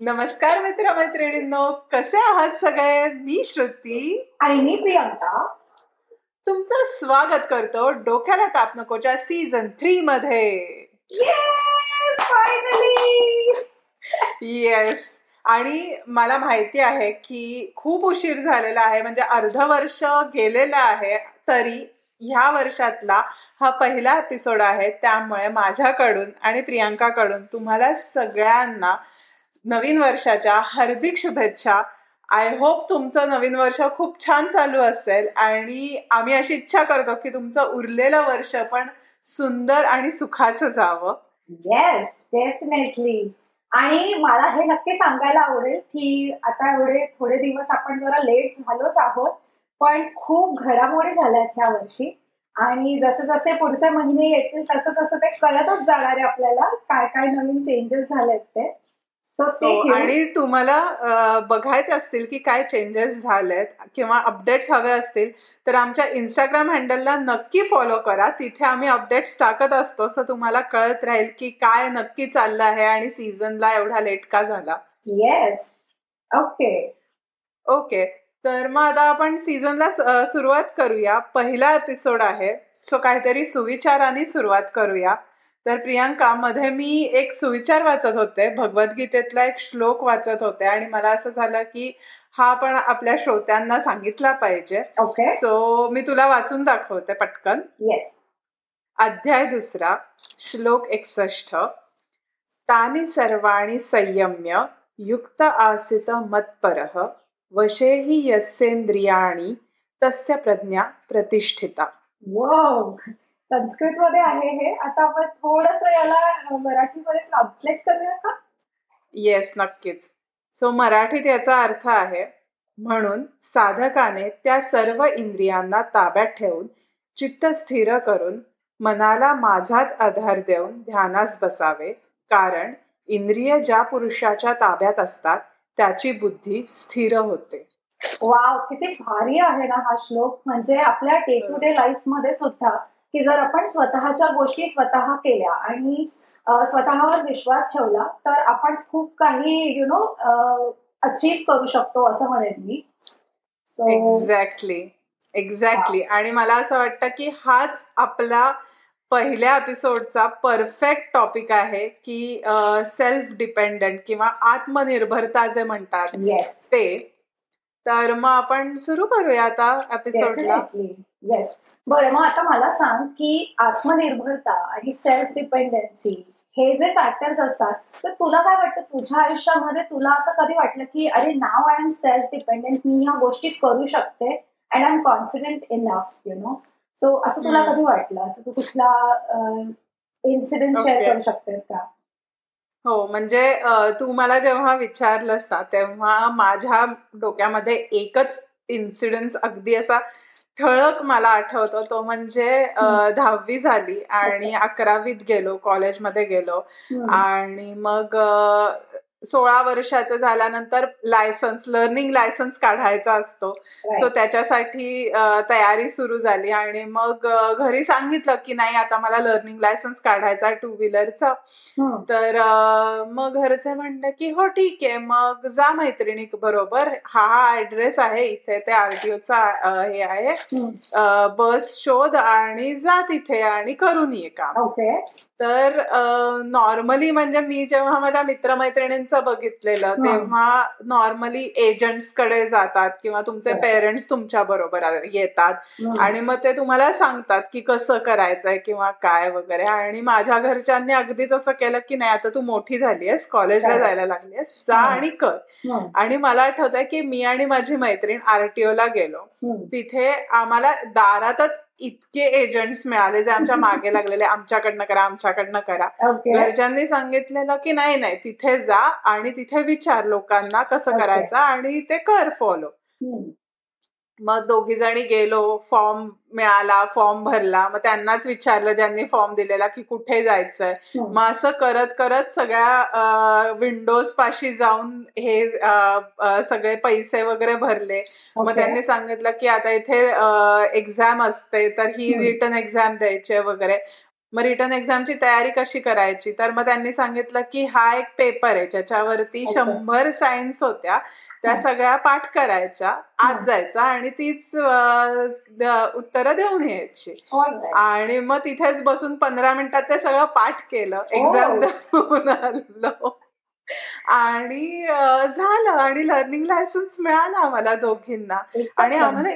नमस्कार मित्र मैत्रिणींनो कसे आहात सगळे? मी श्रुती. आणि मी प्रियंका. तुमचं स्वागत करतो डोक्याला ताप नकोच्या सीझन थ्री मध्ये. येस आणि मला माहिती आहे की खूप उशीर झालेला आहे म्हणजे अर्ध वर्ष गेलेलं आहे तरी ह्या वर्षातला हा पहिला एपिसोड आहे त्यामुळे माझ्याकडून आणि प्रियांकाकडून तुम्हाला सगळ्यांना नवीन वर्षाच्या हार्दिक शुभेच्छा. आय होप तुमचं नवीन वर्ष खूप छान चालू असेल आणि आम्ही अशी इच्छा करतो की तुमचं उरलेलं वर्ष पण सुंदर आणि सुखाचं जावं. येस डेफिनेटली आणि मला हे नक्की सांगायला आवडेल की आता एवढे थोडे दिवस आपण जरा लेट झालोच आहोत पण खूप घडामोडी झाल्यात ह्या वर्षी. आणि जसे जसे पुढचे महिने येतील तसं तसं ते कळतच जाणार आहे आपल्याला. काय काय नवीन चेंजेस झालेत ते. आणि तुम्हाला बघायचे असतील की काय चेंजेस झालेत किंवा अपडेट्स हवे असतील तर आमच्या इंस्टाग्राम हँडलला नक्की फॉलो करा. तिथे आम्ही अपडेट्स टाकत असतो. सो तुम्हाला कळत राहील की काय नक्की चाललं आहे आणि सीझनला एवढा लेट का झाला. येस ओके ओके तर मग आता आपण सीझनला सुरुवात करूया. पहिला एपिसोड आहे. सो काहीतरी सुविचाराने सुरुवात करूया. तर प्रियांका मध्ये मी एक सुविचार वाचत होते. भगवद्गीतेतला एक श्लोक वाचत होते आणि मला असं झालं की हा पण आपल्या श्रोत्यांना सांगितला पाहिजे. ओके सो मी तुला वाचून दाखवते पटकन. अध्याय दुसरा श्लोक एकसष्ट. तानि सर्वाणि संयम्य युक्त आसित मत्परः वशेहि यस्येंद्रियाणि तस्य प्रज्ञा प्रतिष्ठिता। संस्कृत मध्ये आहे हे. आता आपण थोडस याला मराठीमध्ये ट्रान्सलेट करूया का? येस नक्कीच. सो मराठीत याचा अर्थ आहे म्हणून साधकाने त्या सर्व इंद्रियांना ताब्यात ठेवून चित्त स्थिर करून मनाला माझाच आधार देऊन ध्यानास बसावे. कारण इंद्रिय ज्या पुरुषाच्या ताब्यात असतात त्याची बुद्धी स्थिर होते. वाव किती भारी आहे ना हा श्लोक. म्हणजे आपल्या डे टू डे लाईफमध्ये सुद्धा की जर आपण स्वतःच्या गोष्टी स्वतः केल्या आणि स्वतःवर विश्वास ठेवला तर आपण खूप काही यु नो अचीव करू शकतो असं म्हणेन मी. एक्झॅक्टली एक्झॅक्टली आणि मला असं वाटतं की हाच आपला पहिल्या एपिसोडचा परफेक्ट टॉपिक आहे की सेल्फ डिपेंडंट किंवा आत्मनिर्भरता जे म्हणतात ते. तर मग आपण सुरू करूया आता एपिसोडला येस बरं मग आता मला सांग की आत्मनिर्भरता आणि सेल्फ डिपेंडन्सी हे जे फॅक्टर्स असतात तर तुला काय वाटतं? तुझ्या आयुष्यामध्ये तुला असं कधी वाटलं की अरे नाव आय एम सेल्फ डिपेंडंट मी ह्या गोष्टी करू शकते and I am confident enough you know so असं तुला. कधी वाटलं? असं तू कुठला इन्सिडेंट शेअर. करू शकतेस का? हो म्हणजे तू मला जेव्हा विचारलंस ना तेव्हा माझ्या डोक्यामध्ये एकच इन्सिडन्स अगदी असा ठळक मला आठवतो. तो म्हणजे दहावी झाली आणि अकरावीत गेलो कॉलेजमध्ये गेलो. आणि मग सोळा वर्षाचं झाल्यानंतर लायसन्स लर्निंग लायसन्स काढायचा असतो. सो त्याच्यासाठी तयारी सुरू झाली आणि मग घरी सांगितलं की नाही आता मला लर्निंग लायसन्स काढायचा टू व्हीलरचा. तर मग घरचे म्हणले की हो ठीक आहे मग जा मैत्रिणी बरोबर. हा हा ऍड्रेस आहे इथे ते आरटीओचा हे आहे. बस शोध आणि जा तिथे आणि करून ये काम. ओके तर नॉर्मली म्हणजे मी जेव्हा माझ्या मित्रमैत्रिणींचं बघितलेलं. तेव्हा नॉर्मली एजंट्सकडे जातात किंवा तुमचे. पेरेंट्स तुमच्या बरोबर येतात. आणि मग ते तुम्हाला सांगतात की कसं करायचंय किंवा काय वगैरे आणि माझ्या घरच्यांनी अगदीच असं केलं की नाही आता तू मोठी झाली आहेस कॉलेजला. जायला लागली आहेस जा. आणि कर. आणि मला आठवतंय की मी आणि माझी मैत्रीण आरटीओ ला गेलो. तिथे आम्हाला दारातच इतके एजंट्स मिळाले जे आमच्या मागे लागलेले आमच्याकडनं करा आमच्याकडनं करा घरच्यांनी सांगितलेलं की नाही नाही तिथे जा आणि तिथे विचार लोकांना कसं Okay. करायचं आणि ते कर फॉलो. मग दोघी जणी गेलो फॉर्म मिळाला फॉर्म भरला मग त्यांनाच विचारलं ज्यांनी फॉर्म दिलेला की कुठे जायचंय हम्म. मग असं करत करत सगळ्या विंडोज पाशी जाऊन हे सगळे पैसे वगैरे भरले मग. त्यांनी सांगितलं की आता इथे एक्झाम असते तर ही. रिटर्न एक्झाम द्यायची वगैरे मग रिटर्न एक्झामची तयारी कशी करायची? तर मग त्यांनी सांगितलं की हा एक पेपर आहे ज्याच्यावरती शंभर सायन्स होत्या त्या सगळ्या पाठ करायच्या आत जायचा आणि तीच उत्तरं देऊन यायची. आणि मग तिथेच बसून पंधरा मिनिटात ते सगळं पाठ केलं एक्झाम देऊन आलो. आणि झालं आणि लर्निंग लायसन्स मिळाला आम्हाला दोघींना. आणि आम्हाला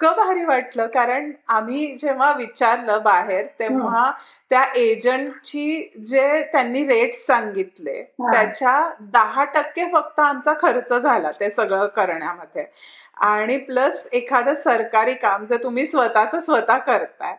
इतकं भारी वाटलं कारण आम्ही जेव्हा विचारलं बाहेर तेव्हा त्या एजंटची जे त्यांनी रेट सांगितले त्याच्या दहा टक्के फक्त आमचा खर्च झाला ते सगळं करण्यामध्ये. आणि प्लस एखादं सरकारी काम जर तुम्ही स्वतःच स्वतः करताय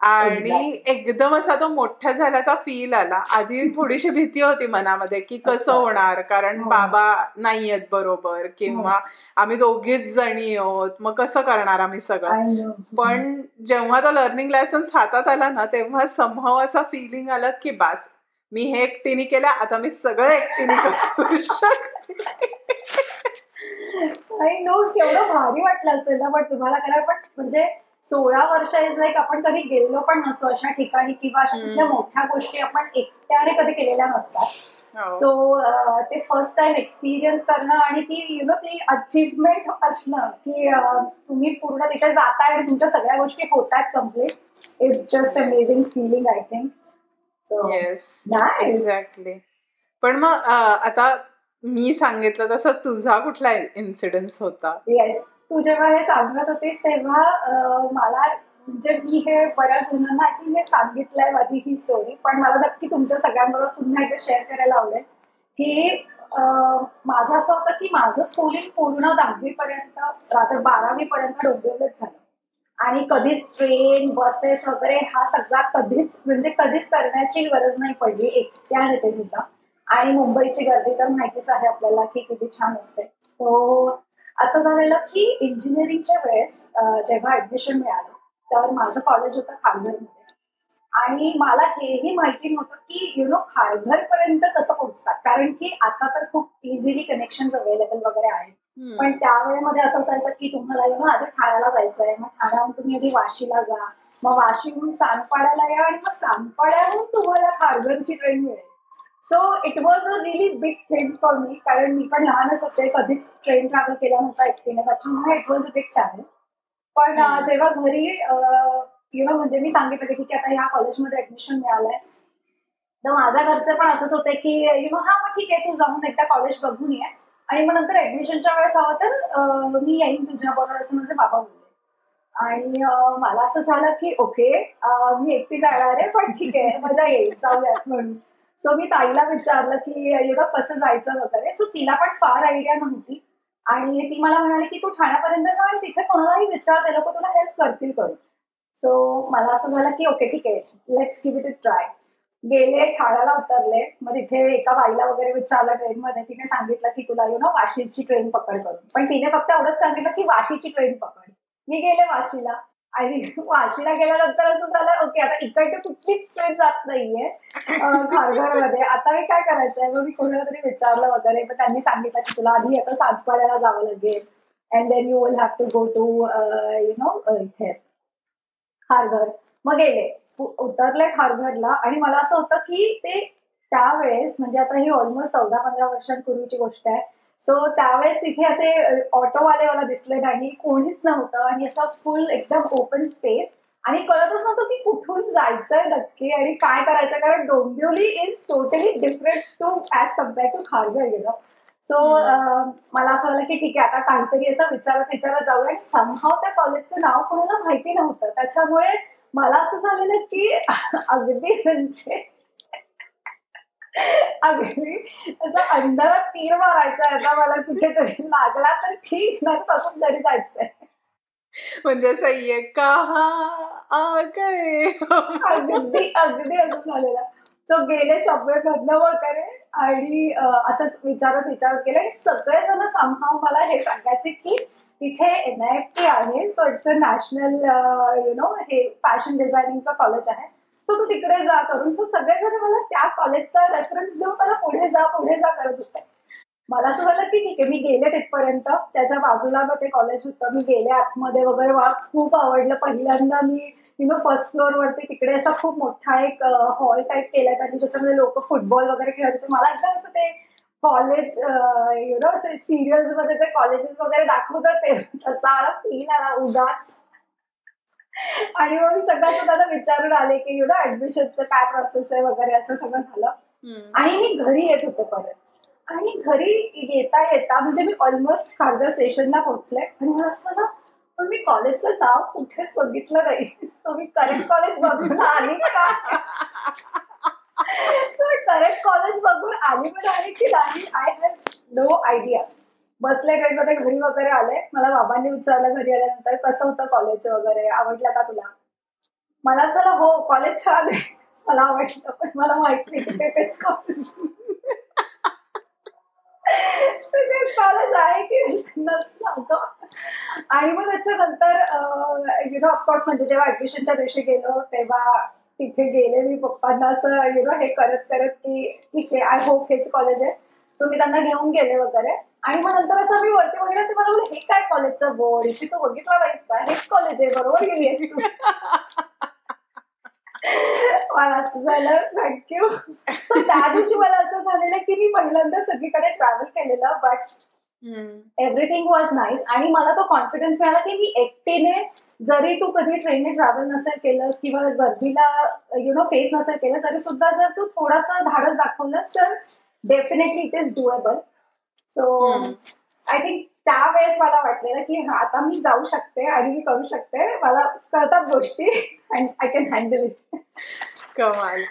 आणि एकदम असा तो मोठा झाल्याचा फील आला. आधी थोडीशी भीती होती मनामध्ये की कसं होणार? कारण हो. बाबा नाही आहेत बरोबर किंवा हो. आम्ही दोघीच जणी आहोत मग कसं करणार आम्ही सगळं? पण जेव्हा तो लर्निंग लायसन्स हातात आला ना तेव्हा संभव असं फिलिंग आलं की बास मी हे एकटीने केलं आता मी सगळं एकटीने करू शकते. नो केवढं भारी वाटलं असेल ना पण तुम्हाला करा पण म्हणजे सोळा वर्ष इज लाईक आपण कधी गेलो पण नसतो अशा ठिकाणी किंवा अशा कुठल्या मोठ्या गोष्टी आपण एकट्याने कधी केलेल्या नसतात. सो हो. ते फर्स्ट टाइम एक्सपिरियन्स करणं आणि ती यु नो ती अचिव्हमेंट असणं की तुम्ही पूर्ण तिथे जाताय आणि तुमच्या सगळ्या गोष्टी होत आहेत complete is just amazing feeling I think exactly पण मग आता मी सांगितलं तसं तुझा कुठला इन्सिडेन्स होता? येस तू जेव्हा हे सांगत होतीस तेव्हा मला म्हणजे मी हे बऱ्याच जणांना की हे सांगितलंय माझी ही स्टोरी पण मला नक्की तुमच्या सगळ्यांबरोबर पुन्हा एकदा शेअर करायला आवडेल. की माझं असं होतं की माझं स्कूलिंग पूर्ण दहावी पर्यंत रात्र बारावी पर्यंत झालं. आणि कधीच ट्रेन बसेस वगैरे हा सगळा कधीच म्हणजे कधीच करण्याची गरज नाही पडली. एकट्याने ते सुद्धा. आणि मुंबईची गर्दी तर माहितीच आहे आपल्याला की किती छान असते. सो असं झालेलं की इंजिनिअरिंगच्या वेळेस जेव्हा ऍडमिशन मिळालं तर माझं कॉलेज होतं खारघरमध्ये आणि मला हेही माहिती नव्हतं की यु नो खारघर पर्यंत कसं पोहोचतात. कारण की आता तर खूप इझिली कनेक्शन अवेलेबल वगैरे आहेत. पण त्यावेळेमध्ये असं असायचं की तुम्हाला यु नो आधी ठाण्याला जायचंय. मग ठाण्याहून तुम्ही आधी वाशीला जा. मग वाशीहून सांगपाड्याला या आणि मग सांगपाड्याहून तुम्हाला खारघरची ट्रेन मिळेल. So it was a really big thing for me कारण मी पण लहानच होते कधीच ट्रेन ट्रॅव्हल केला नव्हता एकटीने त्याच्यामुळे it was a big challenge पण जेव्हा घरी यु नो म्हणजे मी सांगितलं की आता ह्या कॉलेजमध्ये ऍडमिशन मिळालंय. तर माझ्या घरचे पण असंच होते की यु नो हा मग ठीक आहे तू जाऊन एकदा कॉलेज बघून ये. आणि मग नंतर ऍडमिशनच्या वेळेस हवं तर मी येईन तुझ्या बरोबर असं माझे बाबा बोलले. आणि मला असं झालं की ओके मी एकटी जाणार आहे पण ठीक आहे मजा येईल जाऊयात म्हणून. सो मी ताईला विचारलं की एवढं कसं जायचं वगैरे? सो तिला पण फार आयडिया नव्हती. आणि ती मला म्हणाली की तू ठाण्यापर्यंत जा आणि तिथे कोणालाही विचार ते लोक तुला हेल्प करतील करू सो मला असं झालं की ओके ठीक आहे. लेट्स गिव्ह इट ट्राय गेले ठाण्याला उतरले. मग तिथे एका बाईला वगैरे विचारलं ट्रेनमध्ये तिने सांगितलं की तुला यु नो वाशीची ट्रेन पकड करून. पण तिने फक्त एवढंच सांगितलं की वाशीची ट्रेन पकड. मी गेले वाशीला. आणि वाशीला गेल्यानंतर असं झालं ओके आता इकडे कुठलीच ट्रेन जात नाहीये मध्ये आता मी काय करायचंय? मग मी कोणाला तरी विचारलं वगैरे पण त्यांनी सांगितलं की तुला आधी आता सातपाड्याला जावं लागेल. And then you will have to go to you know इथे खारघर. मग गेले. उतरले खारघरला आणि मला असं होतं की ते त्यावेळेस म्हणजे आता ही ऑलमोस्ट चौदा पंधरा वर्षांपूर्वीची गोष्ट आहे सो त्यावेळेस तिथे असे ऑटोवाले मला दिसले नाही कोणीच नव्हतं आणि असं फुल एकदम ओपन स्पेस आणि कळतच नव्हतं की कुठून जायचंय नक्की आणि काय करायचं कारण Dombivli is totally different to as compare to Kharghar गेलं सो मला असं झालं की ठीक आहे आता काहीतरी असं विचारत विचारत जाऊया आणि समहाव त्या कॉलेजचं नाव कोणाला माहिती नव्हतं. त्याच्यामुळे मला असं झालेलं की अगदी म्हणजे अगदी. त्याचा अंधारात तीर मारायचा आहे मला कुठेतरी लागला तर ठीक नाही पासून घरी जायचंय. म्हणजे असं कहा आ गए अगदी अगदी असं झालेलं. तो गेले सबवे मधनं वगैरे आणि असंच विचारत विचारत गेले. आणि सगळेजण समहाव मला हे सांगायचे की तिथे एन आय एफ टी आहे so it's a national you know हे फॅशन डिझायनिंगचं कॉलेज आहे. सो तू तिकडे जा करून. सो सगळेजण मला त्या कॉलेजचा रेफरन्स देऊन मला पुढे जा पुढे जा करत होते. मला असं झालं की ठीक आहे मी गेले तिथपर्यंत. त्याच्या बाजूला मग ते कॉलेज होतं. मी गेले आतमध्ये वगैरे. वा खूप आवडलं. पहिल्यांदा मी मी फर्स्ट फ्लोअर वरती तिकडे असा खूप मोठा एक हॉल टाईप केला आणि ज्याच्यामध्ये लोक फुटबॉल वगैरे खेळत होते. मला एकदम असं ते कॉलेज यु नो सिरियल्समध्ये जे कॉलेजेस वगैरे दाखवतात ते. तसा आला फील आला उगाच. आणि मग मी सगळ्यात विचारून आले की यु नो ऍडमिशनचं काय प्रोसेस आहे? वगैरे असं सगळं झालं. आणि मी घरी येत होते परत. आणि घरी येता येता म्हणजे मी ऑलमोस्ट खारघर स्टेशनला पोहोचले. आणि मला असं झालं पण मी कॉलेजचं नाव कुठेच बघितलं नाही. तर मी करेक्ट कॉलेज बघून आली का? करेक्ट कॉलेज बघून आली पण आहे की नाही आय हॅव नो आयडिया बसले मध्ये घरी वगैरे आले. मला बाबांनी विचारलं घरी आल्यानंतर कसं होतं कॉलेज वगैरे? आवडलं का तुला? मला असं हो कॉलेज छान आहे. मला आवडलं पण मला माहीत नाही कॉलेज आहे की आणि मग त्याच्यानंतर यु नो ऑफकोर्स म्हणजे जेव्हा ऍडमिशनच्या दिवशी गेलो तेव्हा तिथे गेले मी पप्पांना असं यु नो हे करत करत की ठीक आहे आय होप हेच कॉलेज आहे. सो मी त्यांना घेऊन गेले वगैरे. आणि मग नंतर असं मी वरती वगैरे मला बोलले हे काय कॉलेजचं बोर्ड इथे तो बघितला पाहिजे का? हेच कॉलेज आहे बरोबर गेली आहेस तू. मला झालं थँक्यू सो त्या दिवशी मला असं झालेलं की मी पहिल्यांदा सगळीकडे ट्रॅव्हल केलेलं बट एव्हरीथिंग वॉज नाईस आणि मला तो कॉन्फिडन्स मिळाला की मी एकटीने जरी तू कधी ट्रेनने ट्रॅव्हल नसेल केलंस किंवा गर्दीला यु नो फेस नसेल केलं तरी सुद्धा जर तू थोडासा धाडस दाखवलंस तर definitely it is doable so I think त्यावेळेस मला वाटलेलं की हा आता मी जाऊ शकते आणि मी करू शकते. मला कळतात गोष्टी and I can handle it कमाल.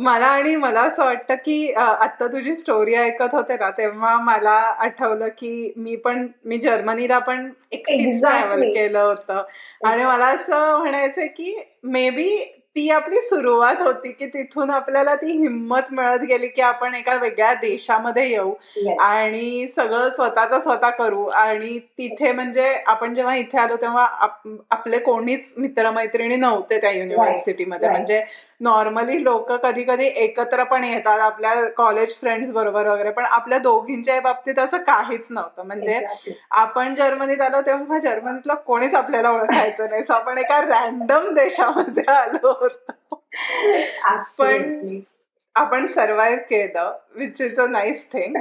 मला आणि मला असं वाटतं की आत्ता तुझी स्टोरी ऐकत होते ना तेव्हा मला आठवलं की मी पण मी जर्मनीला पण एकटीच ट्रॅव्हल केलं होतं. आणि मला असं म्हणायचं की मे बी ती आपली सुरुवात होती की तिथून आपल्याला ती हिंमत मिळत गेली की आपण एका वेगळ्या देशामध्ये येऊ आणि सगळं स्वतःचा स्वतः करू. आणि तिथे म्हणजे आपण जेव्हा इथे आलो तेव्हा आपले कोणीच मित्रमैत्रिणी नव्हते त्या युनिव्हर्सिटीमध्ये म्हणजे नॉर्मली लोक कधी कधी एकत्र पण येतात आपल्या कॉलेज फ्रेंड्स बरोबर वगैरे पण आपल्या दोघींच्या बाबतीत असं काहीच नव्हतं. म्हणजे आपण जर्मनीत आलो तेव्हा जर्मनीतलं कोणीच आपल्याला ओळखायचं नाही. सो आपण एका रॅन्डम देशामध्ये आलो. होतो. पण आपण सर्वाईव्ह केलं which is a nice thing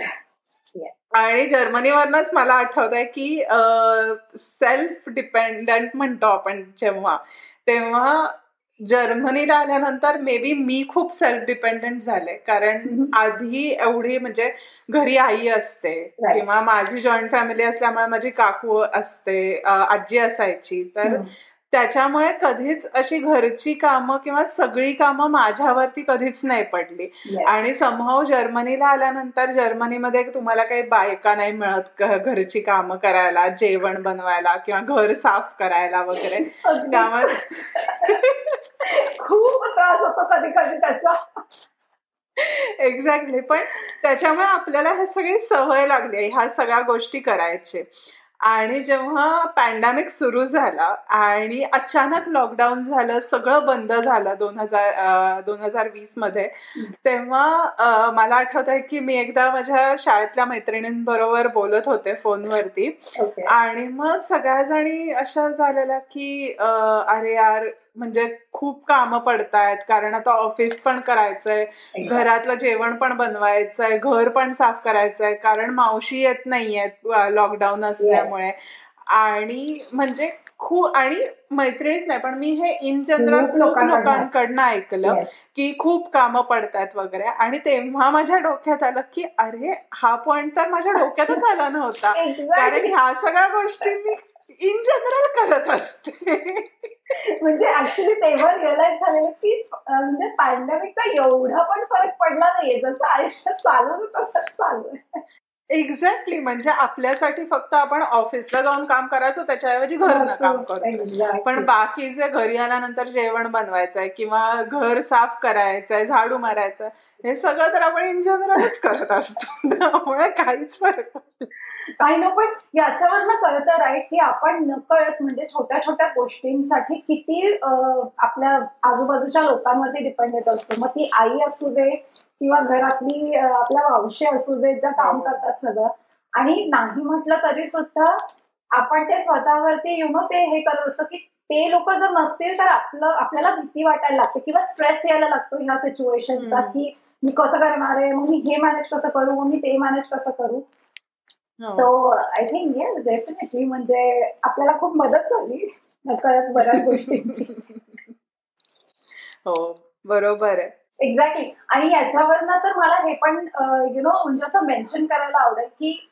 आणि जर्मनीवरनच मला आठवत आहे की सेल्फ डिपेंडंट म्हणतो आपण जेव्हा तेव्हा जर्मनीला आल्यानंतर मे बी मी खूप सेल्फ डिपेंडंट झाले. कारण आधी एवढी म्हणजे घरी आई असते किंवा माझी जॉईंट फॅमिली असल्यामुळे माझी काकू असते आजी असायची. तर त्याच्यामुळे कधीच अशी घरची कामं किंवा सगळी कामं माझ्यावरती कधीच नाही पडली. आणि समभाव जर्मनीला आल्यानंतर जर्मनीमध्ये तुम्हाला काही बायका नाही मिळत घरची कामं करायला जेवण बनवायला किंवा घर साफ करायला वगैरे. त्यामुळे खूप त्रास होतो कधी कधी त्याचा. एक्झॅक्टली पण त्याच्यामुळे आपल्याला ह्या सगळी सवय लागली ह्या सगळ्या गोष्टी करायचे. आणि जेव्हा पॅन्डेमिक सुरू झाला आणि अचानक लॉकडाऊन झालं सगळं बंद झालं दोन हजार दोन हजार वीसमध्ये तेव्हा मला आठवत आहे की मी एकदा माझ्या शाळेतल्या मैत्रिणींबरोबर बोलत होते फोनवरती. आणि मग सगळ्या जणी अशा झालेल्या की अरे यार म्हणजे खूप कामं पडतायत कारण आता ऑफिस पण करायचंय घरातलं जेवण पण बनवायचंय घर पण साफ करायचंय कारण मावशी येत नाहीयेत लॉकडाऊन असल्यामुळे. आणि म्हणजे खूप आणि मैत्रिणीच नाही पण मी हे इन जनरल खूप लोकांकडनं ऐकलं की खूप कामं पडतात वगैरे. आणि तेव्हा माझ्या डोक्यात आलं की अरे हा पॉइंट तर माझ्या डोक्यातच आला नव्हता. कारण ह्या सगळ्या गोष्टी मी इन जनरल करत असते. म्हणजे ऍक्च्युली तेव्हा रिअलाइज झालेलं की म्हणजे पॅन्डेमिकचा एवढा पण फरक पडला नाहीये. जसं आयुष्यात चालू तसंच चालू आहे. एक्झॅक्टली म्हणजे आपल्यासाठी फक्त आपण ऑफिसला जाऊन काम करायचो त्याच्याऐवजी घरनं काम करतो पण बाकी जे घरी आल्यानंतर जेवण बनवायचंय किंवा घर साफ करायचंय झाडू मारायचं हे सगळं तर आपण इन जनरलच करत असतो. त्यामुळे काहीच फरक आय नो पण याच्यावरनं कळतं राईट की आपण नकळत म्हणजे छोट्या छोट्या गोष्टींसाठी किती आपल्या आजूबाजूच्या लोकांवरती डिपेंड येत असतो. मग ती आई असू दे किंवा घरातली आपल्या मावशी असू दे ज्या काम हो. करतात सगळं. आणि नाही म्हटलं तरी सुद्धा आपण ते स्वतःवरती यु नो ते हे करत असतो की ते लोक जर नसतील तर आपलं आपल्याला भीती वाटायला लागते किंवा स्ट्रेस यायला लागतो ह्या सिच्युएशनचा की मी कसं करणार आहे? मग मी हे मॅनेज कसं करू? मग मी ते मॅनेज कसं करू? So I think yes definitely म्हणजे आपल्याला खूप मदत झाली कळत बऱ्याच गोष्टींची. हो बरोबर आहे. एक्झॅक्टली आणि याच्यावरनं तर मला हे पण यु नो म्हणजे असं मेन्शन करायला आवडेल की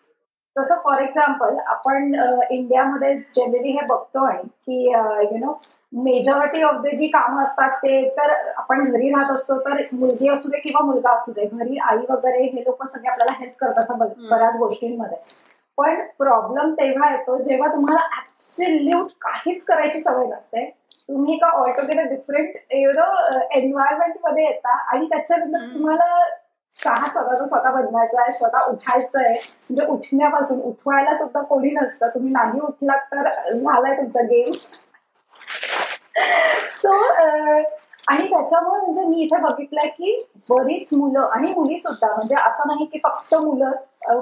तसं फॉर एक्झाम्पल आपण इंडियामध्ये जनरली हे बघतो आणि की you know majority of the जी कामं असतात ते तर आपण घरी राहत असतो तर मुलगी असू दे किंवा मुलगा असू दे घरी आई वगैरे हे लोक सगळे आपल्याला हेल्प करतात बऱ्याच गोष्टींमध्ये. पण प्रॉब्लेम तेव्हा येतो जेव्हा तुम्हाला ऍब्सल्यूट काहीच करायची सवय नसते. तुम्ही एका ऑलटुगेदर डिफरंट यु नो एन्व्हायरमेंटमध्ये येता आणि त्याच्यानंतर तुम्हाला चहा स्वतःचा स्वतः बनवायचा आहे स्वतः उठायचं आहे? म्हणजे उठण्यापासून उठवायला सुद्धा कोणी नसतं. तुम्ही नाही उठलात तर झालाय तुमचा गेम सो आणि त्याच्यामुळे म्हणजे मी इथे बघितलंय की बरीच मुलं आणि मुली सुद्धा म्हणजे असं नाही की फक्त मुलं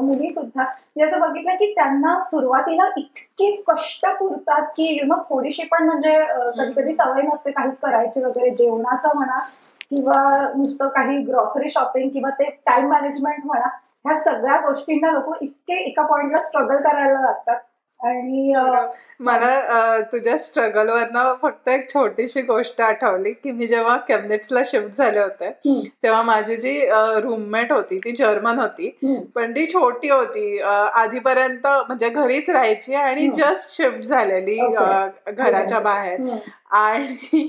मुली सुद्धा मी असं बघितलं की त्यांना सुरुवातीला इतके कष्ट पुरतात की यु नो थोडीशी पण म्हणजे कधी कधी सवय नसते काहीच करायची वगैरे जेवणाचं म्हणा किंवा नुसतं काही ग्रॉसरी शॉपिंग किंवा ते टाइम मॅनेजमेंट म्हणा ह्या सगळ्या गोष्टींना लोक इतके एका पॉइंटला स्ट्रगल करायला लागतात. आणि मला तुझ्या स्ट्रगलवरनं फक्त एक छोटीशी गोष्ट आठवली की मी जेव्हा कॅबिनेट्सला शिफ्ट झाले होते तेव्हा माझी जी रूममेट होती ती जर्मन होती. पण ती छोटी होती. आधीपर्यंत म्हणजे घरीच राहायची आणि जस्ट शिफ्ट झालेली घराच्या बाहेर. आणि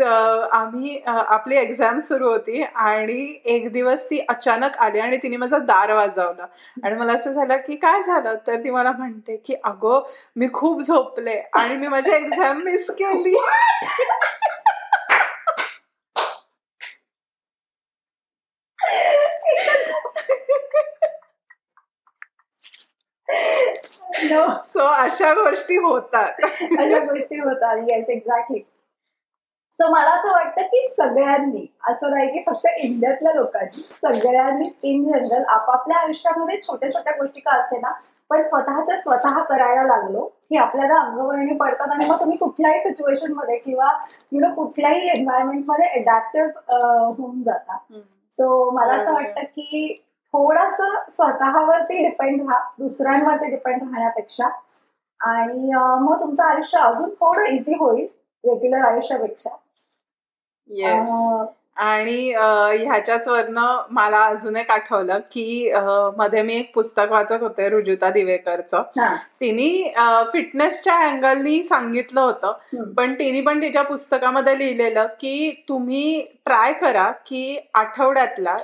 आम्ही आपली एक्झाम सुरू होती आणि एक दिवस ती अचानक आली आणि तिने माझं दार वाजवलं. आणि मला असं झालं की काय झालं? तर ती मला म्हणते की अगो मी खूप झोपले आणि मी माझी एक्झाम मिस केली. सो अशा गोष्टी होतात. अशा गोष्टी होतात. येस एक्झॅक्टली सो मला असं वाटतं की सगळ्यांनी असं नाही की फक्त इंडियातल्या लोकांनी सगळ्यांनी इन जनरल आपापल्या आयुष्यामध्ये छोट्या छोट्या गोष्टी का असे ना पण स्वतःच्या स्वतः करायला लागलो की आपल्याला अंगवळणी पडतात आणि मग तुम्ही कुठल्याही सिच्युएशनमध्ये किंवा यु नो कुठल्याही एन्व्हायरमेंटमध्ये अडॅप्टिव्ह होऊन जाता. सो मला असं वाटतं की थोडस स्वतःवरती डिपेंड व्हा दुसऱ्यांवरती डिपेंड राहण्यापेक्षा. आणि मग तुमचं आयुष्य अजून थोडं इझी होईल. रेग्युलर आयुष्यापेक्षा. येस आणि ह्याच्याच वरनं मला अजून एक आठवलं की मध्ये मी एक पुस्तक वाचत होते रुजुता दिवेकरचं. तिने फिटनेसच्या अँगलनी सांगितलं होतं. पण तिने पण तिच्या पुस्तकामध्ये लिहिलेलं की तुम्ही ट्राय करा की आठवड्यातला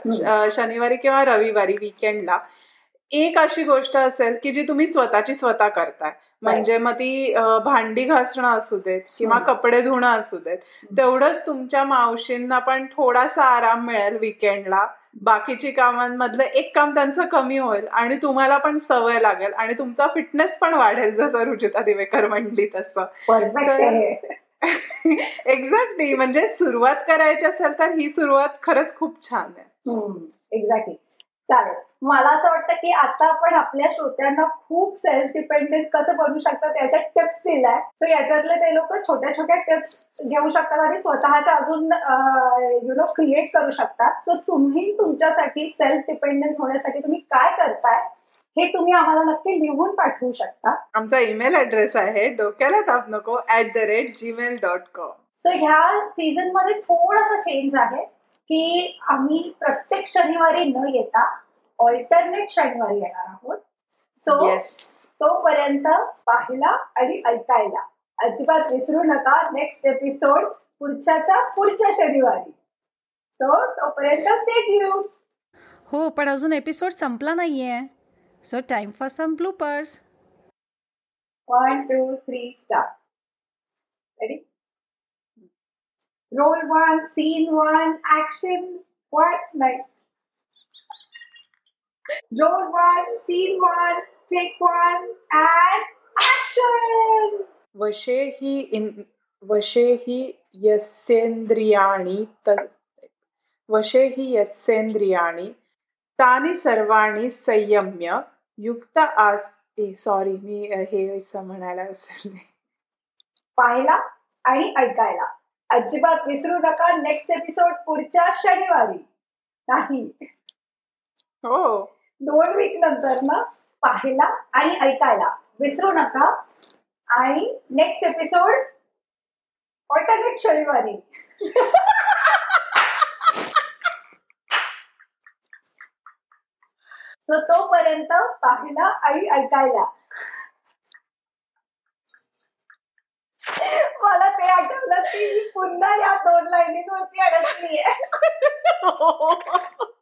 शनिवारी किंवा रविवारी विकेंडला एक अशी गोष्ट असेल की जी तुम्ही स्वतःची स्वतः करताय. म्हणजे मग ती भांडी घासणं असू देत किंवा कपडे धुणं असू देत तेवढंच तुमच्या मावशींना पण थोडासा आराम मिळेल विकेंडला बाकीची कामांमधलं एक काम त्यांचं कमी होईल आणि तुम्हाला पण सवय लागेल आणि तुमचा फिटनेस पण वाढेल जसं रुचिता दिवेकर म्हणली तसं. एक्झॅक्टली म्हणजे सुरुवात करायची असेल तर ही सुरुवात खरंच खूप छान आहे. एक्झॅक्टली चालेल. मला असं वाटतं की आता आपण आपल्या श्रोत्यांना खूप सेल्फ डिपेंडन्स कसं बनवू शकतात याच्या टिप्स दिलाय. सो याच्यातले ते लोक छोट्या छोट्या टिप्स घेऊ शकतात आणि स्वतःच्या अजून यु नो क्रिएट करू शकतात. सो तुम्ही तुमच्यासाठी सेल्फ डिपेंडन्स होण्यासाठी तुम्ही काय करताय हे तुम्ही आम्हाला नक्की लिहून पाठवू शकता. आमचा ईमेल ऍड्रेस आहे. डोक्याला ताप नको. At the rate Gmail dot com so ह्या सीझनमध्ये थोडासा चेंज आहे की आम्ही प्रत्येक शनिवारी न येता ऑल्टरनेट शनिवारी येणार आहोत. सो तोपर्यंत पाहिला आणि ऐकायला. अजिबात विसरू नका. नेक्स्ट एपिसोड पुढच्याच्या पुढच्या शनिवारी. सो तोपर्यंत स्टेट यू हो पण अजून एपिसोड संपला नाहीये. So time for some bloopers one two three start ready roll one scene one action what नाही Roll one, scene one, take one, and action! वशे ही इन वशे ही यसेंद्रियाणी वशे हि यत्सेंद्रियाणी तानी सर्वाणी संयम्य युक्त आज ए सॉरी मी हे असं म्हणायला विसरले पाहायला आणि ऐकायला. अजिबात विसरू नका नेक्स्ट एपिसोड पुढच्या शनिवारी. नाही. हो. दोन वीक नंतर ना पाहायला आणि ऐकायला. विसरू नका. आणि नेक्स्ट एपिसोड ऑल्टरनेट शनिवारी. सो तोपर्यंत पाहायला आणि ऐकायला. मला ते आठवलं की पुन्हा या दोन लाईनीवरती अडकली आहे